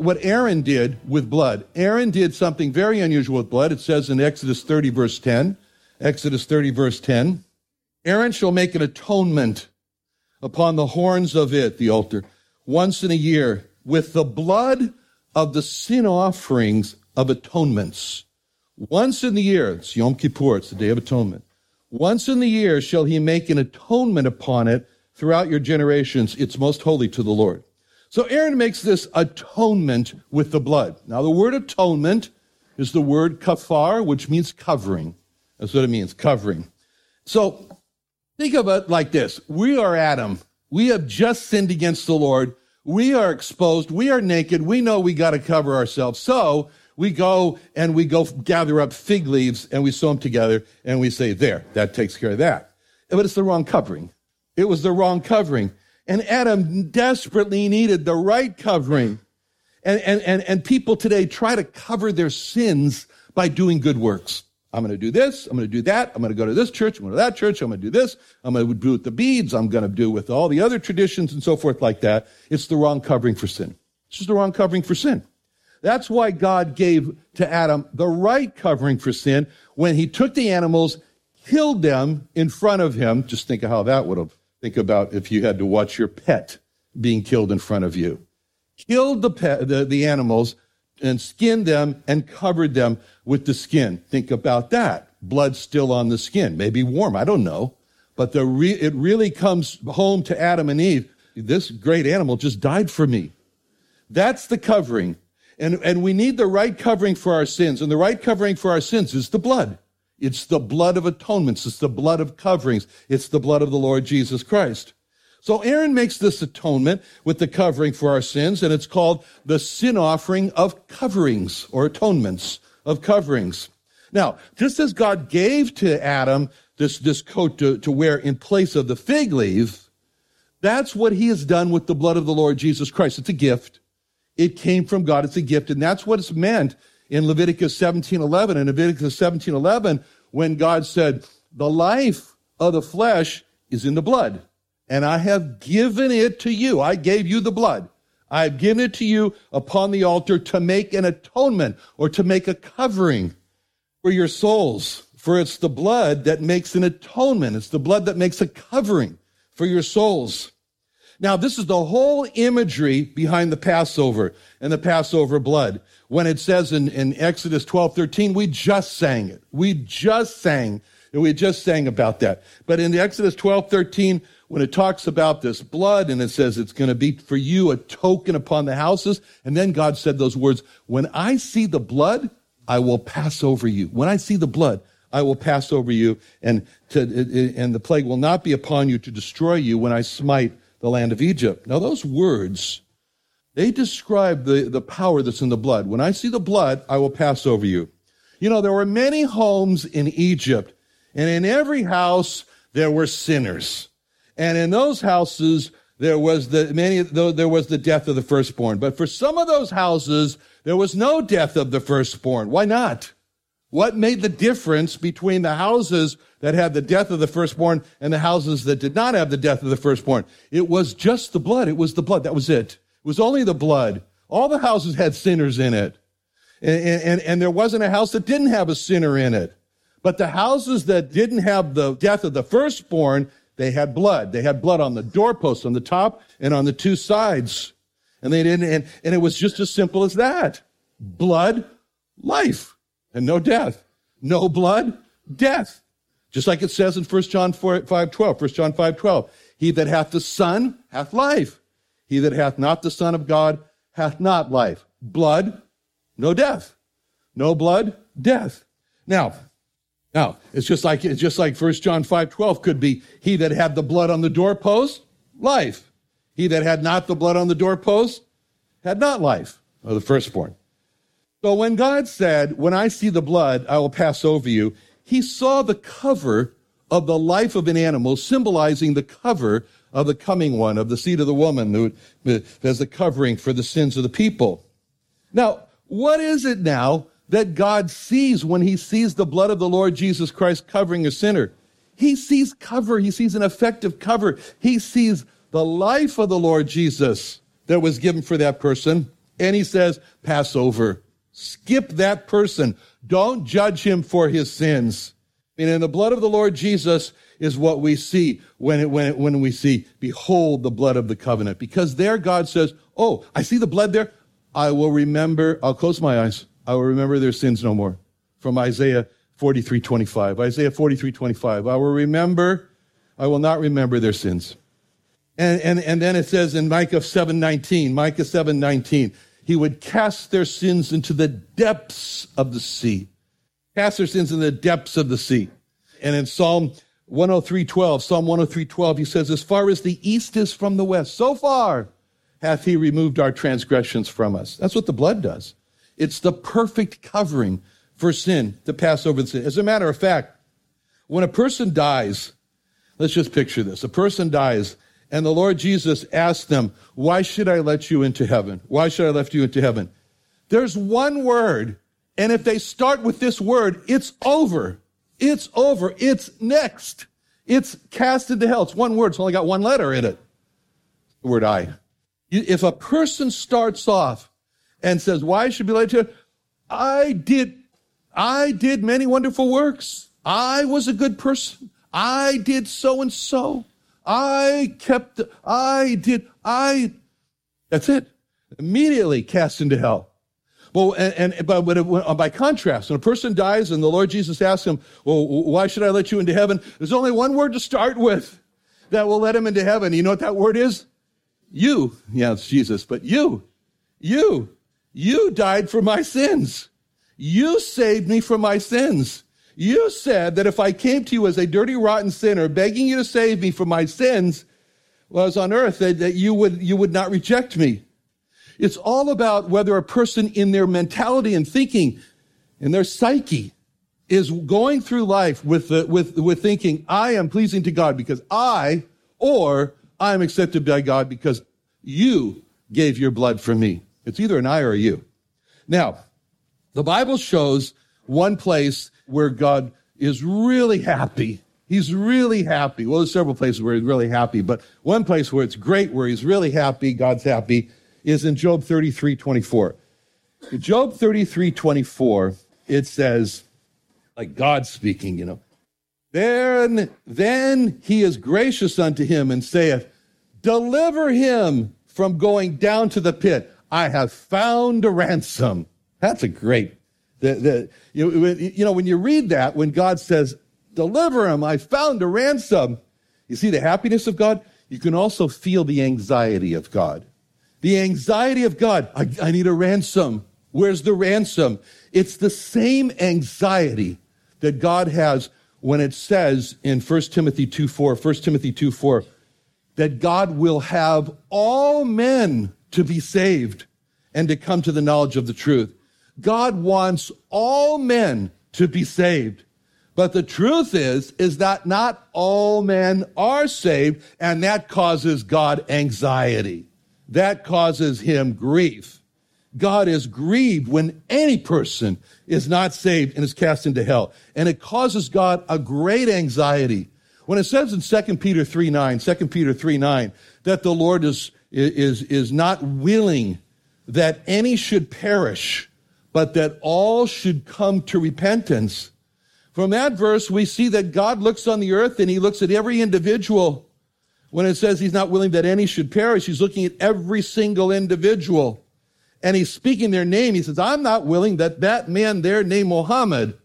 What Aaron did with blood, Aaron did something very unusual with blood. It says in Exodus 30, verse 10, Exodus 30, verse 10, Aaron shall make an atonement upon the horns of it, the altar, once in a year with the blood of the sin offerings of atonements. Once in the year, it's Yom Kippur, it's the Day of Atonement. Once in the year shall he make an atonement upon it throughout your generations. It's most holy to the Lord. So Aaron makes this atonement with the blood. Now, the word atonement is the word kafar, which means covering. That's what it means, covering. So Think of it like this. We are Adam. We have just sinned against the Lord. We are exposed. We are naked. We know we got to cover ourselves. So we go and we go gather up fig leaves and we sew them together and we say, there, that takes care of that. But it's the wrong covering. It was the wrong covering. And Adam desperately needed the right covering. And, and, and, and people today try to cover their sins by doing good works. I'm going to do this. I'm going to do that. I'm going to go to this church. I'm going to that church. I'm going to do this. I'm going to do with the beads. I'm going to do with all the other traditions and so forth like that. It's the wrong covering for sin. It's just the wrong covering for sin. That's why God gave to Adam the right covering for sin when he took the animals, killed them in front of him. Just think of how that would have, think about if you had to watch your pet being killed in front of you. Killed the pet, the, the animals, and skinned them and covered them with the skin. Think about that. Blood still on the skin, maybe warm, I don't know. But the re- it really comes home to Adam and Eve. This great animal just died for me. That's the covering. And, and we need the right covering for our sins. And the right covering for our sins is the blood. It's the blood of atonements. It's the blood of coverings. It's the blood of the Lord Jesus Christ. So Aaron makes this atonement with the covering for our sins, and it's called the sin offering of coverings or atonements of coverings. Now, just as God gave to Adam this, this coat to, to wear in place of the fig leaf, that's what he has done with the blood of the Lord Jesus Christ. It's a gift. It came from God. It's a gift. And that's what it's meant in Leviticus 17:11. In Leviticus 17:11, when God said, the life of the flesh is in the blood and I have given it to you. I gave you the blood. I have given it to you upon the altar to make an atonement or to make a covering for your souls. For it's the blood that makes an atonement. It's the blood that makes a covering for your souls. Now, this is the whole imagery behind the Passover and the Passover blood. When it says in, in Exodus 12, 13, we just sang it. We just sang. We just sang about that. But in the Exodus 12, 13, when it talks about this blood and it says it's going to be for you a token upon the houses. And then God said those words, when I see the blood, I will pass over you. When I see the blood, I will pass over you and to, and the plague will not be upon you to destroy you when I smite the land of Egypt. Now those words, they describe the, the power that's in the blood. When I see the blood, I will pass over you. You know, there were many homes in Egypt and in every house there were sinners. And in those houses, there was the many there was the death of the firstborn. But for some of those houses, there was no death of the firstborn. Why not? What made the difference between the houses that had the death of the firstborn and the houses that did not have the death of the firstborn? It was just the blood. It was the blood. That was it. It was only the blood. All the houses had sinners in it. And, and, and there wasn't a house that didn't have a sinner in it. But the houses that didn't have the death of the firstborn they had blood. They had blood on the doorpost, on the top, and on the two sides. And they didn't, and, and it was just as simple as that. Blood life and no death. No blood, death. Just like it says in 1 John 4, 5, 12, 1 John 5, 12. He that hath the Son hath life. He that hath not the Son of God hath not life. Blood, no death. No blood, death. Now, now, it's just like it's just like 1 John 5, 12 could be he that had the blood on the doorpost, life. He that had not the blood on the doorpost had not life, or the firstborn. So when God said, When I see the blood, I will pass over you, he saw the cover of the life of an animal, symbolizing the cover of the coming one, of the seed of the woman, as the covering for the sins of the people. Now, what is it now that God sees when he sees the blood of the Lord Jesus Christ covering a sinner? He sees cover. He sees an effective cover. He sees the life of the Lord Jesus that was given for that person. And he says, pass over. Skip that person. Don't judge him for his sins. And in the blood of the Lord Jesus is what we see when, it, when, it, when we see, behold the blood of the covenant. Because there God says, oh, I see the blood there. I will remember, I'll close my eyes. I will remember their sins no more. From Isaiah 43, 25. Isaiah 43, 25. I will remember, I will not remember their sins. And, and, and then it says in Micah 7, 19, Micah 7, 19, he would cast their sins into the depths of the sea. Cast their sins in the depths of the sea. And in Psalm 103.12, Psalm 103.12, he says, as far as the east is from the west, so far hath he removed our transgressions from us. That's what the blood does. It's the perfect covering for sin to pass over the sin. As a matter of fact, when a person dies, let's just picture this. A person dies and the Lord Jesus asked them, why should I let you into heaven? Why should I let you into heaven? There's one word. And if they start with this word, it's over. It's over. It's next. It's cast into hell. It's one word. It's only got one letter in it. The word I. If a person starts off and says, why should be let to? I did, I did many wonderful works. I was a good person. I did so and so. I kept, I did, I, that's it. Immediately cast into hell. Well, and, and but, but by contrast, when a person dies and the Lord Jesus asks him, well, why should I let you into heaven? There's only one word to start with that will let him into heaven. You know what that word is? You. Yeah, it's Jesus, but you. You. You died for my sins. You saved me from my sins. You said that if I came to you as a dirty, rotten sinner, begging you to save me from my sins, while I was on earth, that, that you would, you would not reject me. It's all about whether a person in their mentality and thinking, in their psyche, is going through life with, the, with, with thinking, I am pleasing to God because I, or I am accepted by God because you gave your blood for me. It's either an I or a you. Now, the Bible shows one place where God is really happy. He's really happy. Well, there's several places where he's really happy, but one place where it's great, where he's really happy, God's happy, is in Job 33, 24. In Job 33, 24, it says, like God speaking, you know, then, then he is gracious unto him and saith, deliver him from going down to the pit. I have found a ransom. That's a great the, the, you, you know, when you read that, when God says, deliver him, I found a ransom, you see the happiness of God? You can also feel the anxiety of God. The anxiety of God. I, I need a ransom. Where's the ransom? It's the same anxiety that God has when it says in 1 Timothy 2 4, 1 Timothy 2 4, that God will have all men to be saved and to come to the knowledge of the truth. God wants all men to be saved. But the truth is, is that not all men are saved, and that causes God anxiety. That causes him grief. God is grieved when any person is not saved and is cast into hell. And it causes God a great anxiety. When it says in 2 Peter 3 9, 2 Peter 3 9, that the Lord is, is, is not willing that any should perish, but that all should come to repentance. From that verse, we see that God looks on the earth and he looks at every individual. When it says he's not willing that any should perish, he's looking at every single individual. and he's speaking their name. He says, I'm not willing that that man there named Mohammed,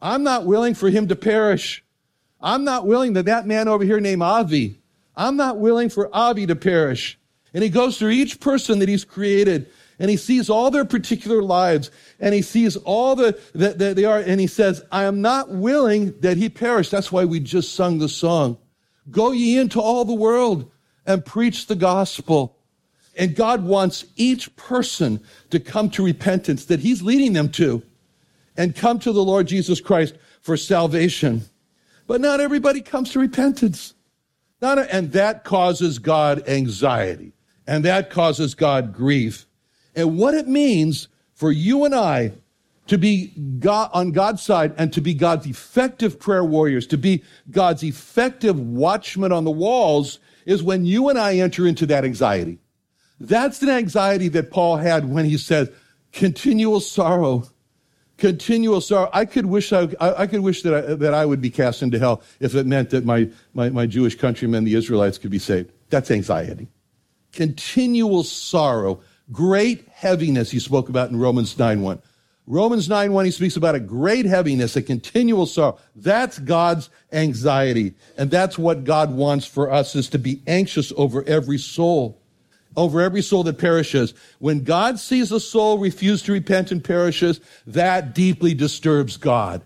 I'm not willing for him to perish. I'm not willing that that man over here named Avi, I'm not willing for Avi to perish. And he goes through each person that he's created and he sees all their particular lives and he sees all the that, that they are and he says, I am not willing that he perish. That's why we just sung the song. Go ye into all the world and preach the gospel. And God wants each person to come to repentance that He's leading them to and come to the Lord Jesus Christ for salvation. But not everybody comes to repentance. Not a, and that causes God anxiety and that causes God grief. And what it means for you and I to be God, on God's side and to be God's effective prayer warriors, to be God's effective watchmen on the walls is when you and I enter into that anxiety. That's an anxiety that Paul had when he said, continual sorrow, continual sorrow. I could wish I, I could wish that I, that I would be cast into hell if it meant that my, my, my Jewish countrymen, the Israelites, could be saved. That's anxiety. Continual sorrow, great heaviness he spoke about in Romans 9 1. Romans 9 1, he speaks about a great heaviness, a continual sorrow. That's God's anxiety. And that's what God wants for us is to be anxious over every soul over every soul that perishes. When God sees a soul refuse to repent and perishes, that deeply disturbs God.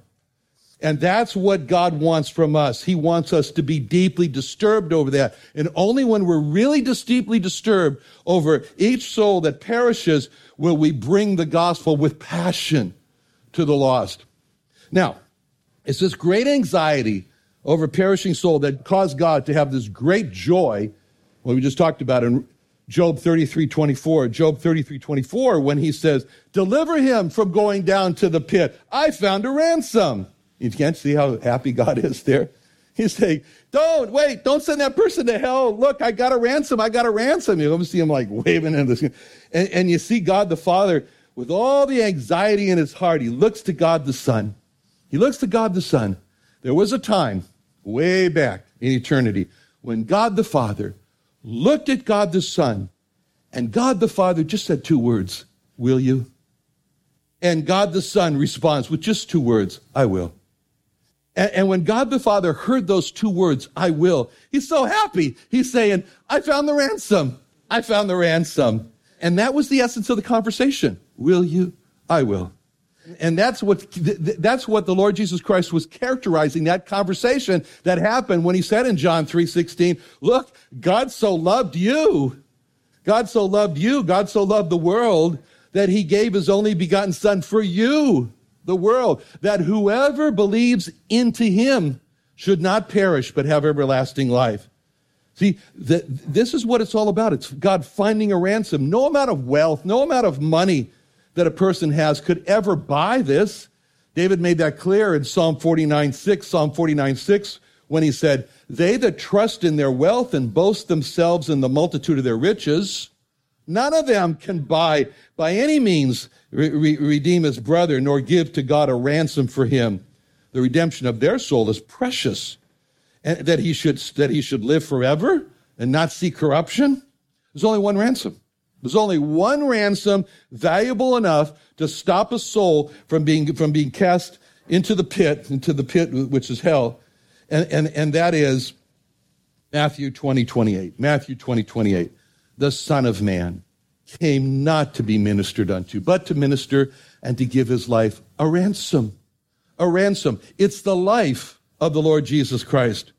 And that's what God wants from us. He wants us to be deeply disturbed over that. And only when we're really just deeply disturbed over each soul that perishes will we bring the gospel with passion to the lost. Now, it's this great anxiety over perishing soul that caused God to have this great joy, what we just talked about in Job 33 24, Job 33 24, when he says, Deliver him from going down to the pit. I found a ransom. You can't see how happy God is there. He's saying, Don't wait, don't send that person to hell. Look, I got a ransom, I got a ransom. You see him like waving in this. And, and you see God the Father with all the anxiety in his heart. He looks to God the Son. He looks to God the Son. There was a time way back in eternity when God the Father looked at God the Son, and God the Father just said two words Will you? And God the Son responds with just two words I will. And, and, when God the Father heard those two words, I will, he's so happy. He's saying, I found the ransom. I found the ransom. And that was the essence of the conversation. Will you? I will. And that's what, that's what the Lord Jesus Christ was characterizing that conversation that happened when he said in John 3.16, look, God so loved you. God so loved you. God so loved the world that he gave his only begotten son for you, the world, that whoever believes into him should not perish, but have everlasting life. See, the, this is what it's all about. It's God finding a ransom. No amount of wealth, no amount of money, that a person has could ever buy this. David made that clear in Psalm 49 6, Psalm 49 6, when he said, They that trust in their wealth and boast themselves in the multitude of their riches, none of them can buy by any means re- redeem his brother, nor give to God a ransom for him. The redemption of their soul is precious. And that he should, that he should live forever and not see corruption. There's only one ransom. There's only one ransom valuable enough to stop a soul from being, from being cast into the pit, into the pit which is hell. And, and, and that is Matthew 20, 28. Matthew 20, 28. The Son of Man came not to be ministered unto, but to minister and to give his life a ransom. A ransom. It's the life of the Lord Jesus Christ.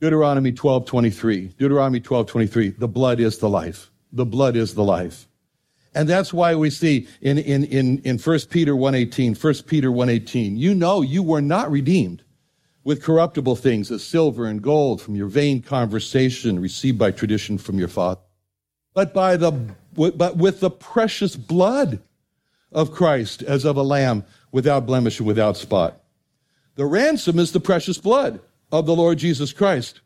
Deuteronomy 12, 23. Deuteronomy 12, 23. The blood is the life the blood is the life. And that's why we see in, in, in, in 1 Peter 1.18, 1 Peter 1.18, you know you were not redeemed with corruptible things as silver and gold from your vain conversation received by tradition from your father, but by the, but with the precious blood of Christ as of a lamb without blemish and without spot. The ransom is the precious blood of the Lord Jesus Christ.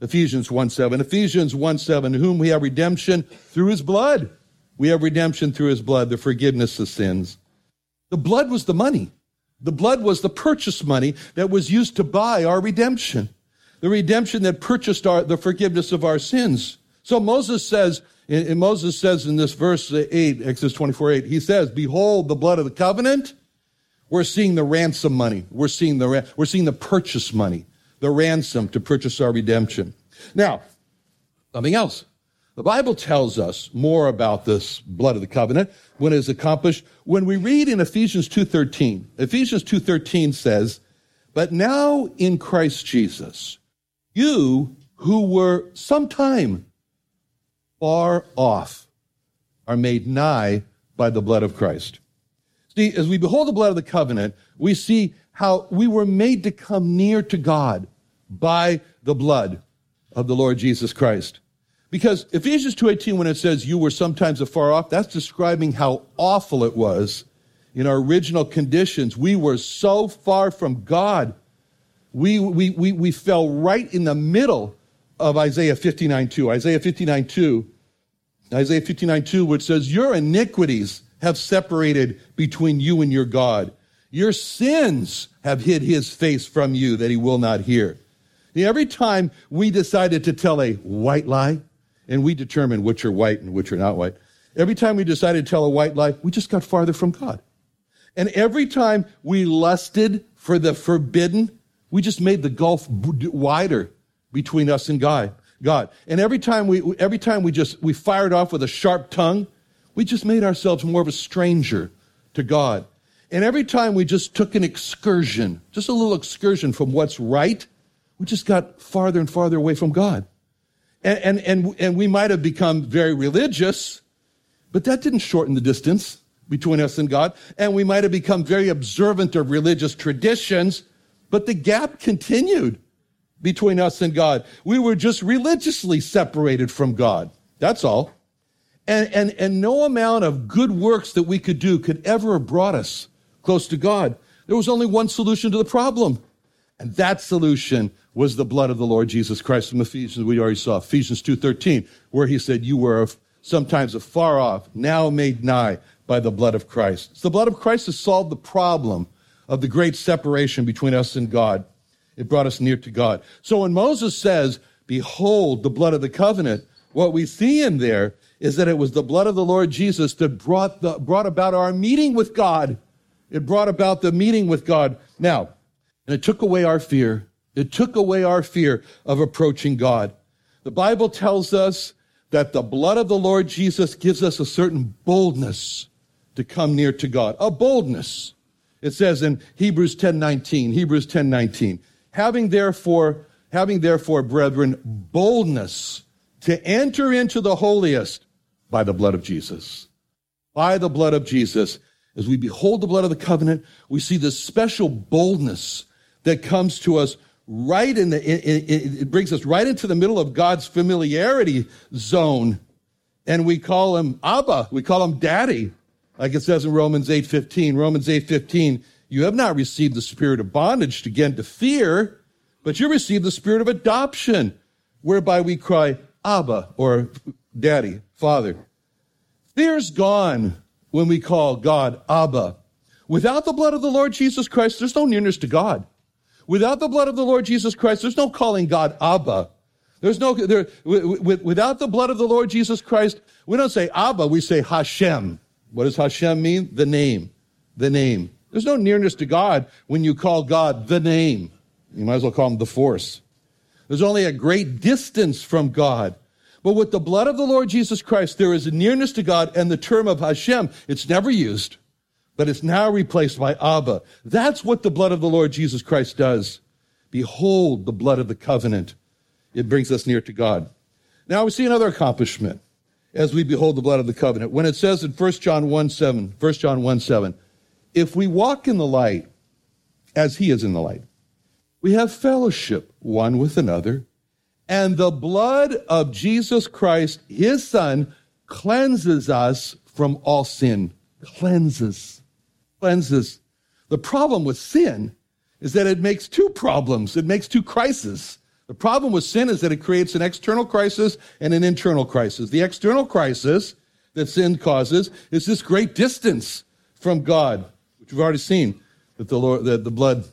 Ephesians 1 7. Ephesians 1 7, whom we have redemption through his blood. We have redemption through his blood, the forgiveness of sins. The blood was the money. The blood was the purchase money that was used to buy our redemption. The redemption that purchased our, the forgiveness of our sins. So Moses says And, Moses says in this verse 8, Exodus 24 8, he says, Behold the blood of the covenant. We're seeing the ransom money. We're seeing the, we're seeing the purchase money, the ransom to purchase our redemption. Now, something else. The Bible tells us more about this blood of the covenant when it is accomplished. When we read in Ephesians 2.13, Ephesians 2.13 says, But now in Christ Jesus, you who were sometime far off are made nigh by the blood of Christ. See, as we behold the blood of the covenant, we see how we were made to come near to God by the blood of the Lord Jesus Christ. Because Ephesians 2:18 when it says you were sometimes afar off, that's describing how awful it was in our original conditions. We were so far from God. We, we, we, we fell right in the middle of Isaiah 59:2. Isaiah 59:2 Isaiah 59:2 which says your iniquities have separated between you and your God. Your sins have hid his face from you that he will not hear. Every time we decided to tell a white lie, and we determine which are white and which are not white, every time we decided to tell a white lie, we just got farther from God. And every time we lusted for the forbidden, we just made the gulf wider between us and God. God. And every time we, every time we just, we fired off with a sharp tongue, we just made ourselves more of a stranger to God. And every time we just took an excursion, just a little excursion from what's right, we just got farther and farther away from God. And, and, and, and we might have become very religious, but that didn't shorten the distance between us and God. And we might have become very observant of religious traditions, but the gap continued between us and God. We were just religiously separated from God. That's all. And, and, and no amount of good works that we could do could ever have brought us close to God. There was only one solution to the problem. And that solution was the blood of the Lord Jesus Christ from Ephesians. We already saw Ephesians 2.13, where he said, you were sometimes afar off, now made nigh by the blood of Christ. So the blood of Christ has solved the problem of the great separation between us and God. It brought us near to God. So when Moses says, behold the blood of the covenant, what we see in there is that it was the blood of the Lord Jesus that brought, the, brought about our meeting with God. It brought about the meeting with God. Now, and it took away our fear. It took away our fear of approaching God. The Bible tells us that the blood of the Lord Jesus gives us a certain boldness to come near to God. A boldness. It says in Hebrews 10:19, Hebrews 10:19, having therefore, having therefore, brethren, boldness to enter into the holiest by the blood of Jesus. By the blood of Jesus. As we behold the blood of the covenant, we see this special boldness that comes to us right in the, it, it, it brings us right into the middle of God's familiarity zone. And we call him Abba. We call him Daddy. Like it says in Romans 8.15. Romans 8.15 you have not received the spirit of bondage again to fear, but you received the spirit of adoption, whereby we cry, Abba, or Daddy, Father. Fear's gone when we call God Abba. Without the blood of the Lord Jesus Christ, there's no nearness to God. Without the blood of the Lord Jesus Christ, there's no calling God Abba. There's no, there, without the blood of the Lord Jesus Christ, we don't say Abba, we say Hashem. What does Hashem mean? The name. The name. There's no nearness to God when you call God the name. You might as well call him the force. There's only a great distance from God. But with the blood of the Lord Jesus Christ, there is a nearness to God, and the term of Hashem, it's never used, but it's now replaced by Abba. That's what the blood of the Lord Jesus Christ does. Behold the blood of the covenant. It brings us near to God. Now we see another accomplishment as we behold the blood of the covenant. When it says in 1 John 1 7, 1 John 1 7, if we walk in the light as he is in the light, we have fellowship one with another, and the blood of Jesus Christ, his son, cleanses us from all sin. Cleanses. Cleanses. The problem with sin is that it makes two problems. It makes two crises. The problem with sin is that it creates an external crisis and an internal crisis. The external crisis that sin causes is this great distance from God which we've already seen that the, Lord, that the blood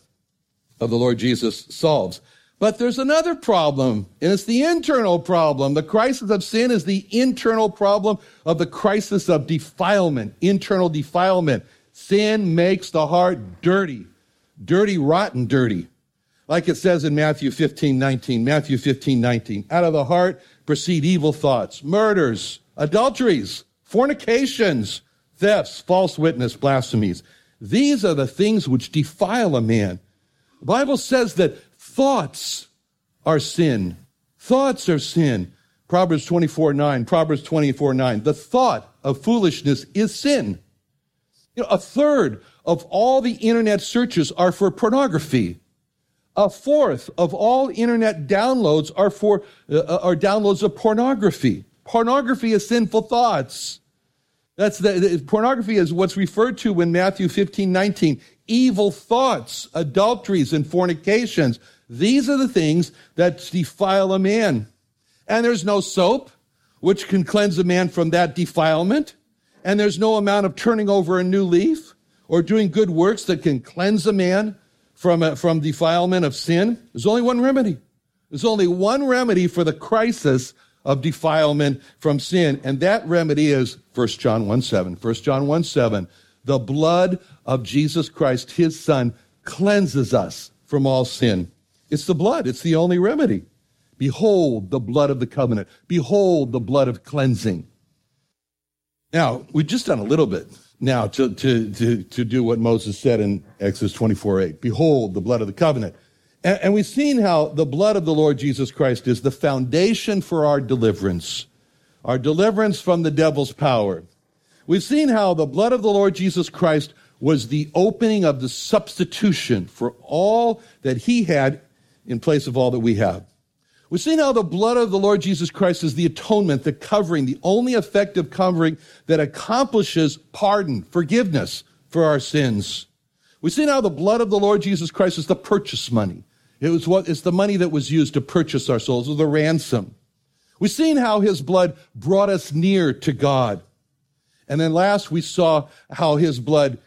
of the Lord Jesus solves. But there's another problem, and it's the internal problem. The crisis of sin is the internal problem of the crisis of defilement, internal defilement. Sin makes the heart dirty, dirty, rotten, dirty. Like it says in Matthew 15, 19. Matthew 15, 19. Out of the heart proceed evil thoughts, murders, adulteries, fornications, thefts, false witness, blasphemies. These are the things which defile a man. The Bible says that Thoughts are sin. Thoughts are sin. Proverbs 24 9. Proverbs 24 9. The thought of foolishness is sin. A third of all the internet searches are for pornography. A fourth of all internet downloads are for uh are downloads of pornography. Pornography is sinful thoughts. That's the, the, pornography is what's referred to in Matthew 15, 19. Evil thoughts, adulteries, and fornications. These are the things that defile a man. And there's no soap which can cleanse a man from that defilement. And there's no amount of turning over a new leaf or doing good works that can cleanse a man from, a, from defilement of sin. There's only one remedy. There's only one remedy for the crisis of defilement from sin. And that remedy is 1 John 1 7. 1 John 1 7. The blood of Jesus Christ, his son, cleanses us from all sin. It's the blood. It's the only remedy. Behold the blood of the covenant. Behold the blood of cleansing. Now, we've just done a little bit now to, to, to, to do what Moses said in Exodus 24 8. Behold the blood of the covenant. And, and we've seen how the blood of the Lord Jesus Christ is the foundation for our deliverance, our deliverance from the devil's power. We've seen how the blood of the Lord Jesus Christ was the opening of the substitution for all that he had in place of all that we have. We've seen how the blood of the Lord Jesus Christ is the atonement, the covering, the only effective covering that accomplishes pardon, forgiveness for our sins. We've seen how the blood of the Lord Jesus Christ is the purchase money. It was what it's the money that was used to purchase our souls, or the ransom. We've seen how his blood brought us near to God. And then last we saw how his blood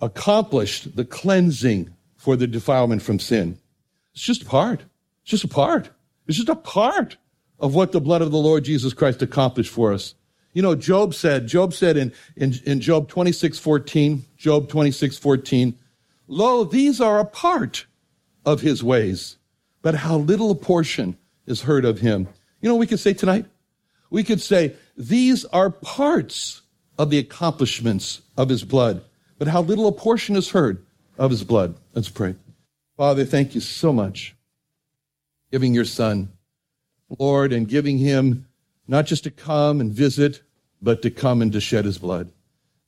accomplished the cleansing for the defilement from sin. It's just a part. It's just a part. It's just a part of what the blood of the Lord Jesus Christ accomplished for us. You know, Job said, Job said in, in, in Job 26, 14, Job 26, 14, Lo, these are a part of his ways, but how little a portion is heard of him. You know we could say tonight? We could say, these are parts of the accomplishments of his blood, but how little a portion is heard of his blood. Let's pray. Father, thank you so much. Giving your son, Lord, and giving him not just to come and visit, but to come and to shed his blood.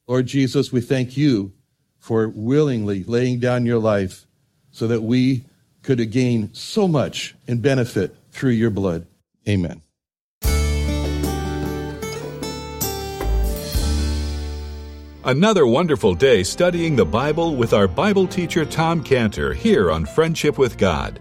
Lord Jesus, we thank you for willingly laying down your life so that we could gain so much and benefit through your blood. Amen. Another wonderful day studying the Bible with our Bible teacher Tom Cantor here on Friendship with God.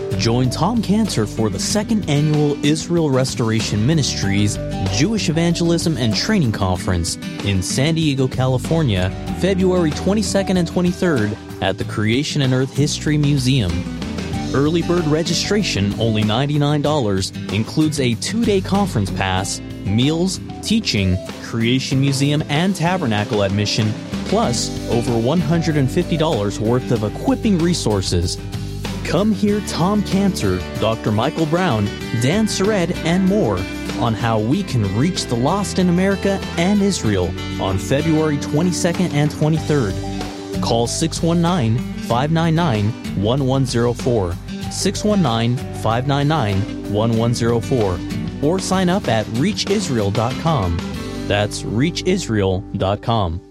Join Tom Cantor for the second annual Israel Restoration Ministries Jewish Evangelism and Training Conference in San Diego, California, February 22nd and 23rd at the Creation and Earth History Museum. Early bird registration, only $99, includes a two day conference pass, meals, teaching, Creation Museum, and Tabernacle admission, plus over $150 worth of equipping resources. Come hear Tom Cantor, Dr. Michael Brown, Dan Sered, and more on how we can reach the lost in America and Israel on February 22nd and 23rd. Call 619 599 1104. 619 599 1104. Or sign up at reachisrael.com. That's reachisrael.com.